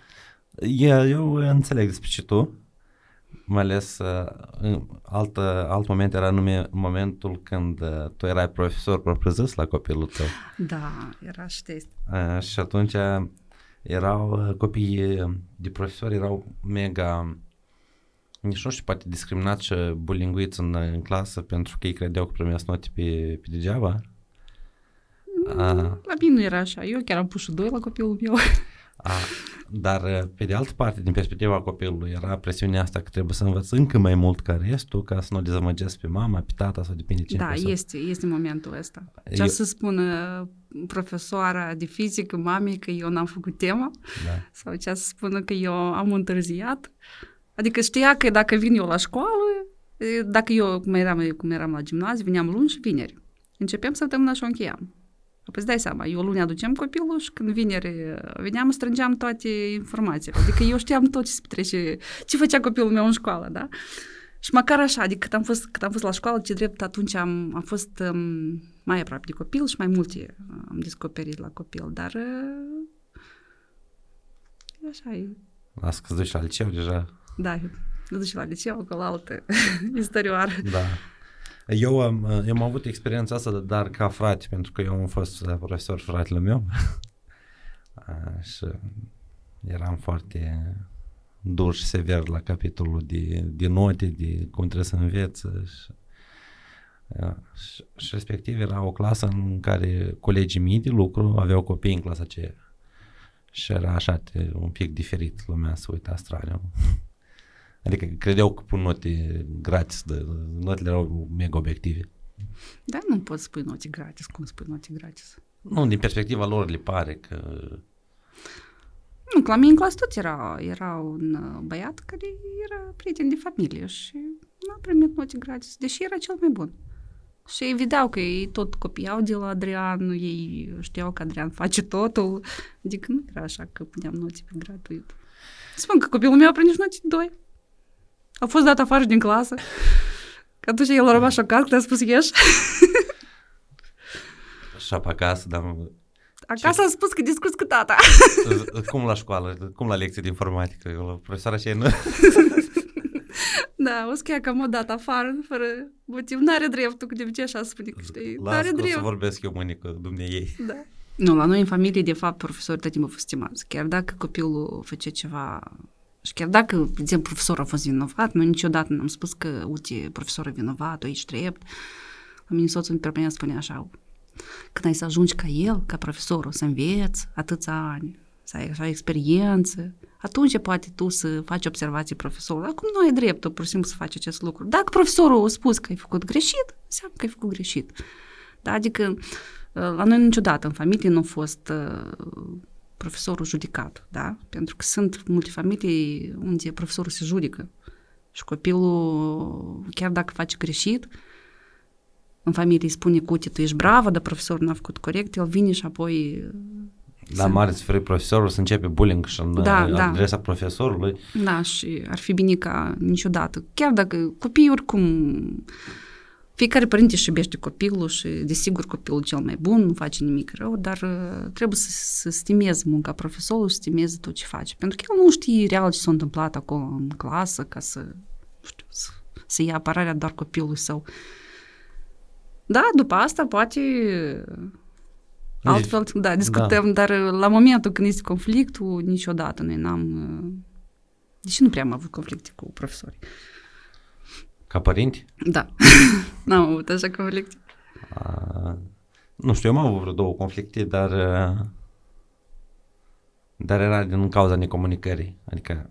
eu înțeleg despre ce tu, mai ales uh, alt, alt moment era nume momentul când uh, tu erai profesor propriu-zis la copilul tău. Da, era și test. Uh, și atunci erau uh, copiii de profesori erau mega nici nu știu, poate discriminat și bulinguiți în, în clasă pentru că ei credeau că primesc note pe, pe degeaba. Mm, A, la mine nu era așa. Eu chiar am pus și doi la copilul meu. A, dar pe de altă parte, din perspectiva copilului, era presiunea asta că trebuie să învăț încă mai mult ca restul ca să nu dezamăgesc pe mama, pe tata sau depinde cine Da, este, este momentul ăsta. Ce eu... să spună profesoara de fizică mamei că eu n-am făcut tema da. sau ce să spună că eu am întârziat. Adică știa că dacă vin eu la școală, dacă eu, cum eram, cum eram la gimnaziu, veneam luni și vineri. Începeam săptămâna și o încheiam. Păi îți dai seama, eu luni aduceam copilul și când vineri veneam, strângeam toate informațiile. Adică eu știam tot ce se petrece, ce făcea copilul meu în școală, da? Și măcar așa, adică cât am fost, cât am fost la școală, ce drept atunci am, am fost um, mai aproape de copil și mai multe am descoperit la copil, dar uh, așa e. Las că duci la liceu deja. Da, duci la liceu cu la altă istorioară. Da. Eu am, eu am avut experiența asta, dar ca frate, pentru că eu am fost profesor fratele meu și eram foarte dur și sever la capitolul de, de note, de cum trebuie să învețe și, și, și respectiv era o clasă în care colegii mei de lucru aveau copii în clasa aceea și era așa un pic diferit lumea să uita straniu. Adică credeau că pun note gratis, de, notele erau mega obiective. Da, nu poți spui note gratis, cum spui note gratis? Nu, din perspectiva lor le pare că... Nu, la mine în clasă tot era, era un uh, băiat care era prieten de familie și n-a primit note gratis, deși era cel mai bun. Și ei vedeau că ei tot copiau de la Adrian, ei știau că Adrian face totul, adică nu era așa că puneam note pe gratuit. Spun că copilul meu a primit note 2. A fost dat afară din clasă. Că atunci el a rămas șocat când a spus ieși. Și acasă, dar... Acasă a spus că discuți cu tata. cum la școală, cum la lecție de informatică, profesoara și nu... Da, o să că am dat afară, fără motiv. N-are dreptul, că de obicei așa spune că știi. N-are drept. să vorbesc eu mâine cu ei. Da. Nu, la noi în familie, de fapt, profesorii tot timpul fost stimați. Chiar dacă copilul face ceva și chiar dacă, de exemplu, profesorul a fost vinovat, noi niciodată n-am spus că, uite, profesorul e vinovat, tu ești drept. La mine soțul îmi permanent spune așa, când ai să ajungi ca el, ca profesorul, să înveți atâția ani, să ai așa experiență, atunci poate tu să faci observații profesorului. Acum nu ai dreptul, pur și simplu, să faci acest lucru. Dacă profesorul a spus că ai făcut greșit, înseamnă că ai făcut greșit. Da? Adică la noi niciodată în familie nu a fost profesorul judecat, da? Pentru că sunt multe familii unde profesorul se judecă și copilul, chiar dacă face greșit, în familie îi spune cu tu ești bravă, dar profesorul n-a făcut corect, el vine și apoi la mare să fie profesorul să începe bullying și în da, da. adresa da. profesorului. Da, și ar fi bine ca niciodată. Chiar dacă copiii oricum fiecare părinte își iubește copilul și, desigur, copilul cel mai bun, nu face nimic rău, dar uh, trebuie să, să stimeze munca profesorului, să stimeze tot ce face. Pentru că el nu știe real ce s-a întâmplat acolo în clasă ca să, nu știu, să, să ia apărarea doar copilului său. Da, după asta poate altfel, da, discutăm, da. dar uh, la momentul când este conflictul, niciodată noi n-am... Uh, deși nu prea am avut conflicte cu profesorii. Ca părinți? Da. N-am avut așa conflicte. A, nu știu, eu am avut vreo două conflicte, dar dar era din cauza necomunicării. Adică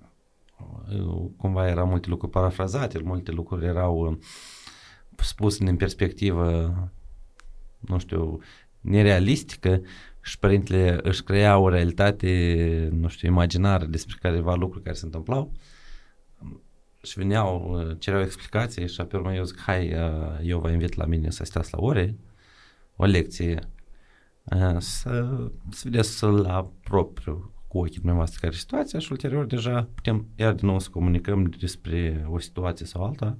cumva erau multe lucruri parafrazate, multe lucruri erau spuse în perspectivă, nu știu, nerealistică și părintele își crea o realitate, nu știu, imaginară despre careva lucruri care se întâmplau și veneau, cereau explicații și pe urmă eu zic, hai, eu vă invit la mine să stați la ore, o lecție, să, să vedeți la propriu cu ochii dumneavoastră care e situația și ulterior deja putem iar din nou să comunicăm despre o situație sau alta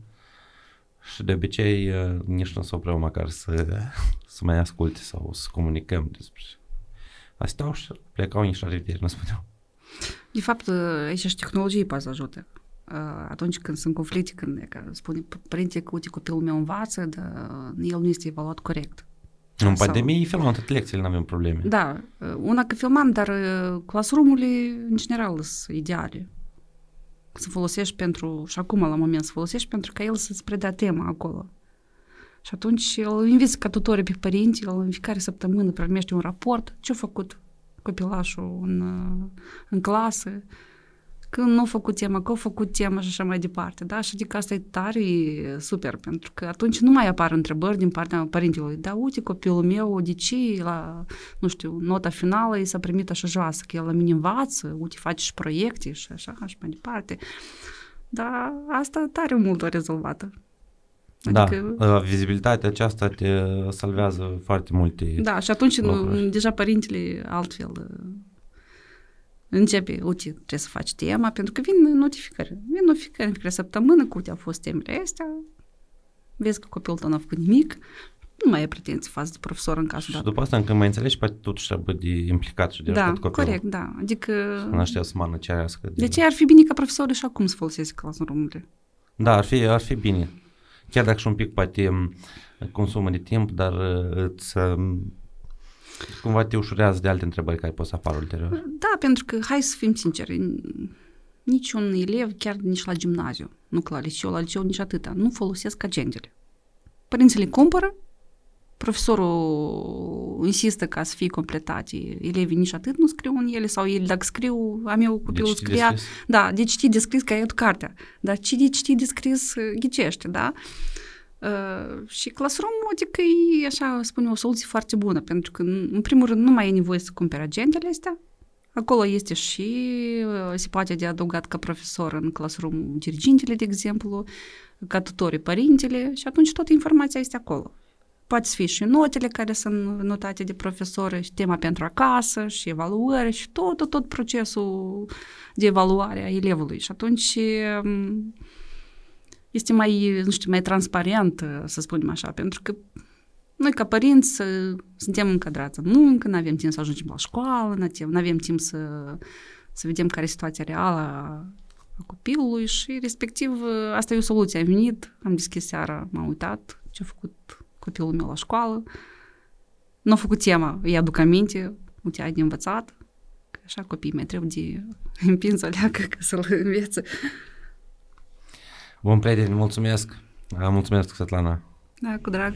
și de obicei nici nu s-o vreau măcar să, să mai asculte sau să comunicăm despre asta și plecau niște revedere, nu spuneau. De fapt, aici și tehnologii poate să ajute. Atunci când sunt conflicte, când e că spune părinte că uite copilul meu învață, dar el nu este evaluat corect. În pandemie sau... filmam toate lecțiile, nu avem probleme. Da, una că filmam, dar classroom-urile în general sunt ideale. Să folosești pentru, și acum la moment să folosești pentru ca el să-ți predea tema acolo. Și atunci îl inviți ca tutorii pe părinți, el în fiecare săptămână primește un raport, ce-a făcut copilașul în, în clasă, că nu a făcut tema, că a făcut tema și așa mai departe, da? Și adică asta e tare e super, pentru că atunci nu mai apar întrebări din partea părintelui. Da, uite, copilul meu, de ce la, nu știu, nota finală i s-a primit așa joasă, că el la mine învață, uite, face și proiecte și așa și mai departe. Dar asta tare mult o rezolvată. Adică... Da, vizibilitatea aceasta te salvează foarte multe Da, și atunci nu, deja părintele altfel începe, uite, trebuie să faci tema, pentru că vin notificări. Vin notificări în fiecare săptămână, cu uite, au fost temele astea, vezi că copilul tău n-a făcut nimic, nu mai ai pretenții față de profesor în cazul dat. Și după asta, încă mai înțelegi, poate totuși trebuie de implicat și de da, ajutat copilul. corect, da. Adică... Nu aștept să mă cerească. De... de ce ar fi bine ca profesorul și acum să folosesc classroom-urile? Da, ar fi, ar fi bine. Chiar dacă și un pic poate consumă de timp, dar îți cumva te ușurează de alte întrebări care pot să apară ulterior. Da, pentru că, hai să fim sinceri, niciun elev, chiar nici la gimnaziu, nu că la liceu, la liceu nici atâta, nu folosesc agendele. Părinții le cumpără, profesorul insistă ca să fie completate, elevii nici atât nu scriu în ele, sau el dacă scriu, a meu copilul de scria, de da, de citit de scris că ai cartea, dar ce de citit de scris ghicește, da? Uh, și Classroom, adică e, așa, spune, o soluție foarte bună, pentru că, în primul rând, nu mai e nevoie să cumperi agentele astea. Acolo este și uh, se poate de adăugat ca profesor în Classroom dirigintele, de exemplu, ca tutorii părintele și atunci toată informația este acolo. Poate să fie și notele care sunt notate de profesori, și tema pentru acasă, și evaluări, și tot, tot, tot procesul de evaluare a elevului. Și atunci um, este mai, nu știu, mai transparent, să spunem așa, pentru că noi ca părinți suntem încadrați în muncă, nu avem timp să ajungem la școală, nu avem timp să, să vedem care e situația reală a, a copilului și respectiv asta e o soluție. Am venit, am deschis seara, m-am uitat ce a făcut copilul meu la școală, nu a făcut tema, îi aduc aminte, uite, ai de învățat, că așa copiii mei trebuie de împins o leacă ca să-l învețe. Bun, prieteni, mulțumesc. Mulțumesc, Svetlana. Da, cu drag.